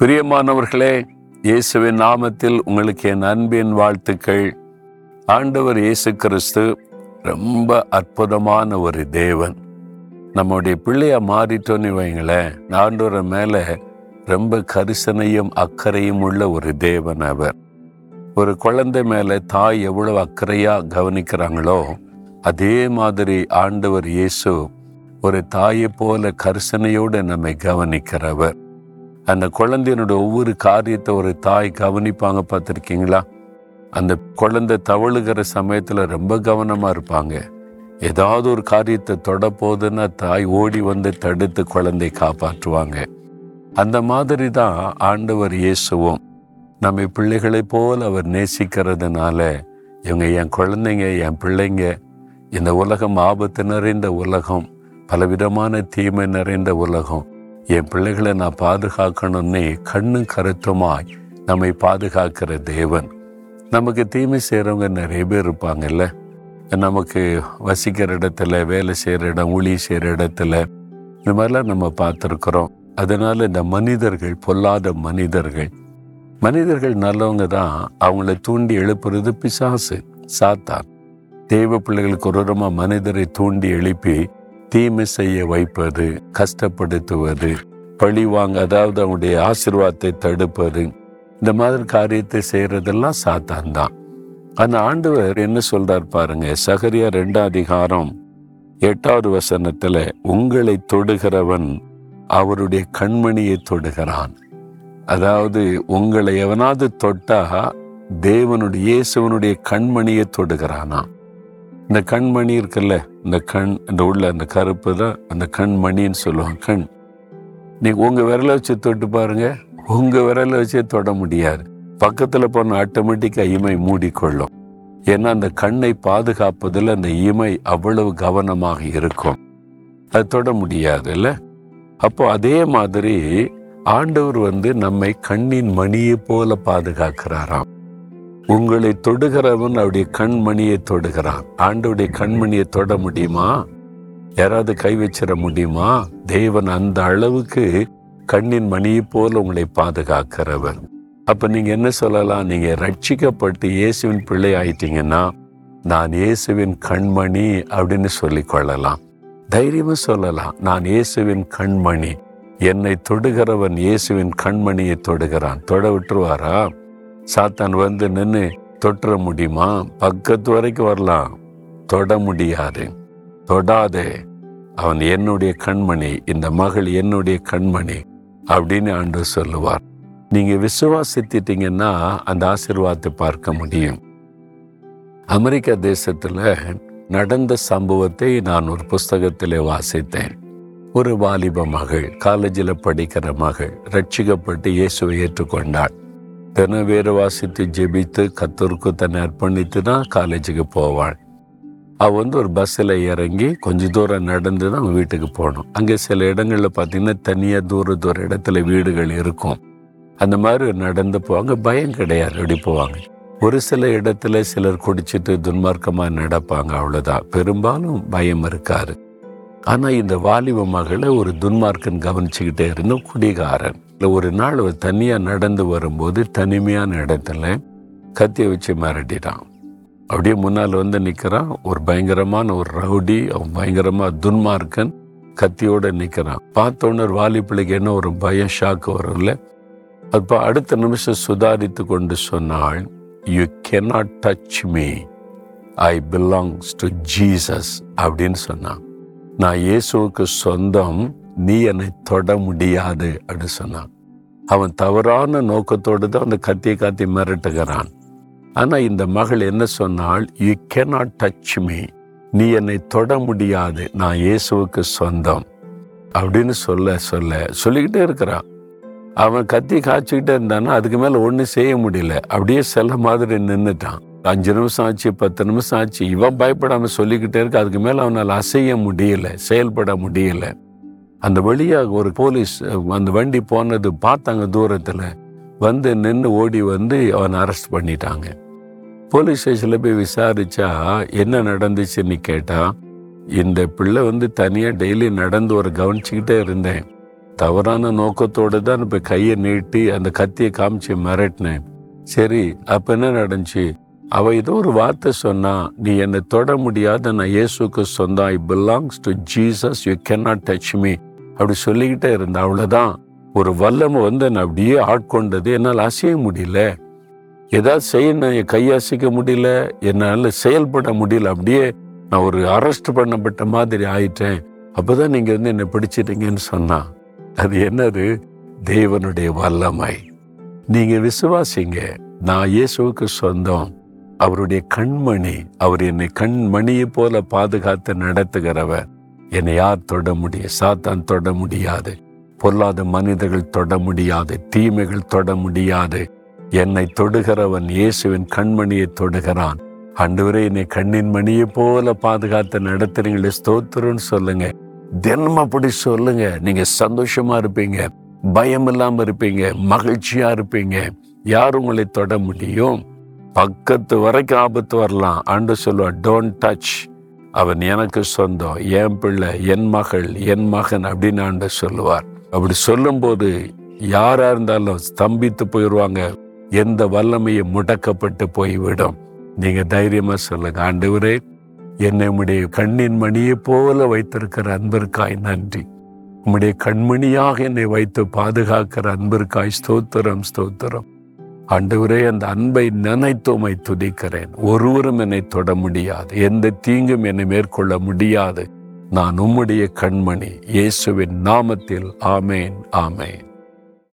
பிரியமானவர்களே இயேசுவின் நாமத்தில் உங்களுக்கு என் அன்பின் வாழ்த்துக்கள். ஆண்டவர் இயேசு கிறிஸ்து ரொம்ப அற்புதமான ஒரு தேவன். நம்முடைய பிள்ளையா மாறிட்டோன்னு வைங்களேன் ஆண்டவர் மேல ரொம்ப கரிசனையும் அக்கறையும் உள்ள ஒரு தேவன் அவர். ஒரு குழந்தை மேல தாய் எவ்வளவு அக்கறையா கவனிக்கிறாங்களோ அதே மாதிரி ஆண்டவர் இயேசு ஒரு தாயை போல கரிசனையோடு நம்மை கவனிக்கிறவர். அந்த குழந்தையினுடைய ஒவ்வொரு காரியத்தை ஒரு தாய் கவனிப்பாங்க பார்த்துருக்கீங்களா? அந்த குழந்தை தவழுகிற சமயத்தில் ரொம்ப கவனமாக இருப்பாங்க. ஏதாவது ஒரு காரியத்தை தொட போதுன்னா தாய் ஓடி வந்து தடுத்து குழந்தை காப்பாற்றுவாங்க. அந்த மாதிரி தான் ஆண்டவர் இயேசுவும். நம்ம பிள்ளைகளைப் போல் அவர் நேசிக்கிறதுனால இவங்க என் குழந்தைங்க என் பிள்ளைங்க இந்த உலகம் ஆபத்து நிறைந்த உலகம் பலவிதமான தீமை நிறைந்த உலகம் என் பிள்ளைகளை நான் பாதுகாக்கணும்னே கண்ணும் கருத்துமாய் நம்மை பாதுகாக்கிற தேவன். நமக்கு தீமை செய்கிறவங்க நிறைய பேர் இருப்பாங்கல்ல. நமக்கு வசிக்கிற இடத்துல வேலை செய்கிற இடம் ஊழி செய்கிற இடத்துல இந்த மாதிரிலாம் நம்ம பார்த்துருக்குறோம். அதனால் இந்த மனிதர்கள் பொல்லாத மனிதர்கள். மனிதர்கள் நல்லவங்க தான் அவங்கள தூண்டி எழுப்புறது பிசாசு சாத்தான். தெய்வ பிள்ளைகளுக்கு ஒரு மனிதரை தூண்டி எழுப்பி தீமை செய்ய வைப்பது கஷ்டப்படுத்துவது பழிவாங்க அதாவது அவனுடைய ஆசிர்வாதத்தை தடுப்பது இந்த மாதிரி காரியத்தை செய்யறதெல்லாம் சாத்தான் தான் அந்த ஆண்டவர் என்ன சொல்றார் பாருங்க சகரியா ரெண்டாம் அதிகாரம் எட்டாவது வசனத்துல உங்களை தொடுகிறவன் அவருடைய கண்மணியை தொடுகிறான். அதாவது உங்களை எவனாவது தொட்டா தேவனுடைய இயேசுவனுடைய கண்மணியை தொடுகிறானா? இந்த கண்மணி இருக்குல்ல இந்த கண் இந்த உள்ள அந்த கருப்பு தான் அந்த கண்மணின்னு சொல்லுவாங்க கண். நீங்கள் உங்கள் விரலை வச்சு தொட்டு பாருங்கள் உங்கள் விரலை வச்சே தொட முடியாது. பக்கத்தில் போன ஆட்டோமேட்டிக்காக இமை மூடிக்கொள்ளும். ஏன்னா அந்த கண்ணை பாதுகாப்பதில் அந்த இமை அவ்வளவு கவனமாக இருக்கும். அது தொட முடியாது இல்லை? அப்போ அதே மாதிரி ஆண்டவர் வந்து நம்மை கண்ணின் மணியை போல பாதுகாக்கிறாராம். உங்களை தொடுகிறவன் அவருடைய கண்மணியை தொடுகிறான். ஆண்டவுடைய கண்மணியை தொட முடியுமா? யாராவது கை வச்சிட முடியுமா? தேவன் அந்த அளவுக்கு கண்ணின் மணியை போல உங்களை பாதுகாக்கிறவர். அப்ப நீங்க என்ன சொல்லலாம்? நீங்க ரட்சிக்கப்பட்டு இயேசுவின் பிள்ளை ஆயிட்டீங்கன்னா நான் இயேசுவின் கண்மணி அப்படின்னு சொல்லி கொள்ளலாம். தைரியமா சொல்லலாம். நான் இயேசுவின் கண்மணி. என்னை தொடுகிறவன் இயேசுவின் கண்மணியை தொடுகிறான். தொட விட்டுருவாரா? சாத்தான் வந்து நின்று தொட்டுற முடியுமா? பக்கத்து வரைக்கும் வரலாம். தொட முடியாது. தொடாதே. அவன் என்னுடைய கண்மணி இந்த மகள் என்னுடைய கண்மணி அப்படின்னு ஆண்டு சொல்லுவார். நீங்க விசுவாசித்திட்டீங்கன்னா அந்த ஆசீர்வாதத்தை பார்க்க முடியும். அமெரிக்கா தேசத்துல நடந்த சம்பவத்தை நான் ஒரு புஸ்தகத்திலே வாசித்தேன். ஒரு வாலிப மகள் காலேஜில் படிக்கிற மகள் ரட்சிக்கப்பட்டு இயேசுவை ஏற்றுக்கொண்டாள். தின வேறு வாசித்து ஜெபித்து கத்தருக்கு தன்னை அர்ப்பணித்து தான் காலேஜுக்கு போவாள் அவள் வந்து ஒரு பஸ்ஸில் இறங்கி கொஞ்சம் தூரம் நடந்து தான் அவன் வீட்டுக்கு போகணும் அங்கே சில இடங்களில் பார்த்தீங்கன்னா தனியாக தூர தூர இடத்துல வீடுகள் இருக்கும் அந்த மாதிரி நடந்து போவாங்க பயம் கிடையாது அப்படி போவாங்க ஒரு சில இடத்துல சிலர் குடிச்சிட்டு துன்மார்க்கமாக நடப்பாங்க அவ்வளோதான் பெரும்பாலும் பயம் இருக்காது ஆனால் இந்த வாலிப மகளை ஒரு துன்மார்க்கன் கவனிச்சுக்கிட்டே இருந்த குடிகாரன். இல்லை ஒரு நாள் அவர் தனியாக நடந்து வரும்போது தனிமையான இடத்துல கத்தியை வச்சு மிரட்டிட்டான். அப்படியே முன்னால் வந்து நிற்கிறான் ஒரு பயங்கரமான ஒரு ரவுடி அவன் பயங்கரமாக துன்மார்க்கன் கத்தியோடு நிற்கிறான் பார்த்தோன்னே ஒரு வாலிப்பிள்ளைக்கு என்ன ஒரு பயம் ஷாக்கு வரும்ல. அப்போ அடுத்த நிமிஷம் சுதாரித்து கொண்டு சொன்னாள் you cannot touch me I belongs to Jesus அப்படின்னு சொன்னான். நான் இயேசுவுக்கு சொந்தம் நீ என்னை தொட முடியாது அப்படின்னு சொன்னான். அவன் தவறான நோக்கத்தோடு தான் அந்த கத்தியை காத்தி மிரட்டுகிறான். ஆனால் இந்த மகள் என்ன சொன்னால் யூ கேனாட் டச் மீ நீ என்னை தொட முடியாது. நான் இயேசுவுக்கு சொந்தம். அப்படின்னு சொல்ல சொல்ல சொல்லிக்கிட்டே இருக்கிறான். அவன் கத்தி காய்ச்சிக்கிட்டே இருந்தானா அதுக்கு மேலே ஒன்றும் செய்ய முடியல. அப்படியே செல்ல மாதிரி நின்றுட்டான் அஞ்சு நிமிஷம் ஆச்சு பத்து நிமிஷம் ஆச்சு இவன் பயப்படாமல் சொல்லிக்கிட்டே இருக்கு அதுக்கு மேலே அவனால் அசைய முடியல செயல்பட முடியல. அந்த வழியாக ஒரு போலீஸ் அந்த வண்டி போனது பார்த்தாங்க தூரத்தில் வந்து நின்று ஓடி வந்து அவனை அரெஸ்ட் பண்ணிட்டாங்க. போலீஸ் ஸ்டேஷனில் போய் விசாரிச்சா என்ன நடந்துச்சுன்னு கேட்டால் இந்த பிள்ளை வந்து தனியாக டெய்லி நடந்து ஒரு கவனிச்சுக்கிட்டே இருந்தேன். தவறான நோக்கத்தோடு தான் இப்போ கையை நீட்டி அந்த கத்தியை காமிச்சு மிரட்டினேன். சரி அப்போ என்ன நடந்துச்சு? அவ ஏதோ ஒரு வார்த்தை சொன்னா நீ என்னை தொட முடியாத நான் இயேசுக்கு சொந்தம். I belongs to Jesus you cannot touch me அப்படி சொல்லிக்கிட்டே இருந்த அவ்வளோதான் ஒரு வல்லமை வந்து என்னை அப்படியே ஆட்கொண்டது. என்னால் அசைய முடியல. ஏதாவது செய்யணும் என் கையசைக்க முடியல. என்னால் செயல்பட முடியல. அப்படியே நான் ஒரு அரெஸ்ட் பண்ணப்பட்ட மாதிரி ஆயிட்டேன். அப்பதான் நீங்கள் வந்து என்னை பிடிச்சிட்டீங்கன்னு சொன்னான் அது என்னது? தேவனுடைய வல்லமை. நீங்கள் விசுவாசிங்க நான் இயேசுவுக்கு சொந்தம். அவருடைய கண்மணி அவர் என்னை கண்மணியை போல பாதுகாத்து நடத்துகிறவர். என்னை யார் தொட முடியும் சாத்தான் தொட முடியாது. பொல்லாத மனிதர்கள் தொட முடியாது தீமைகள் தொட முடியாது. என்னை தொடுகிறவன் இயேசுவின் கண்மணியை தொடுகிறான். அன்றுவரே என்னை கண்ணின் மணியை போல பாதுகாத்து நடத்துறீங்களே ஸ்தோத்திரம்னு சொல்லுங்க. தினமும் அப்படி சொல்லுங்க. நீங்க சந்தோஷமா இருப்பீங்க பயம் இல்லாம இருப்பீங்க மகிழ்ச்சியா இருப்பீங்க. யார் உங்களை தொட முடியும்? பக்கத்து வரைக்கும் ஆபத்து வரலாம். ஆண்டு சொல்லுவா டோன்ட் டச் அவன் எனக்கு சொந்தம். என் பிள்ளை என் மகள் என் மகன் அப்படின்னு ஆண்டு சொல்லுவார். அப்படி சொல்லும்போது யாரா இருந்தாலும் ஸ்தம்பித்து போயிடுவாங்க எந்த வல்லமையும் முடக்கப்பட்டு போய்விடும். நீங்க தைரியமா சொல்லுங்க. ஆண்டவரே என்னை உம்முடைய கண்ணின் மணியை போல வைத்திருக்கிற அன்பிற்காய் நன்றி. உம்முடைய கண்மணியாக என்னை வைத்து பாதுகாக்கிற அன்பிற்காய் ஸ்தோத்திரம் ஸ்தோத்திரம். ஆண்டவரே அந்த அன்பை நினைத்துமை துதிக்கிறேன். ஒருவரும் என்னை தொட முடியாது. எந்த தீங்கும் என்னை மேற்கொள்ள முடியாது. நான் உம்முடைய கண்மணி. இயேசுவின் நாமத்தில். ஆமேன் ஆமேன்.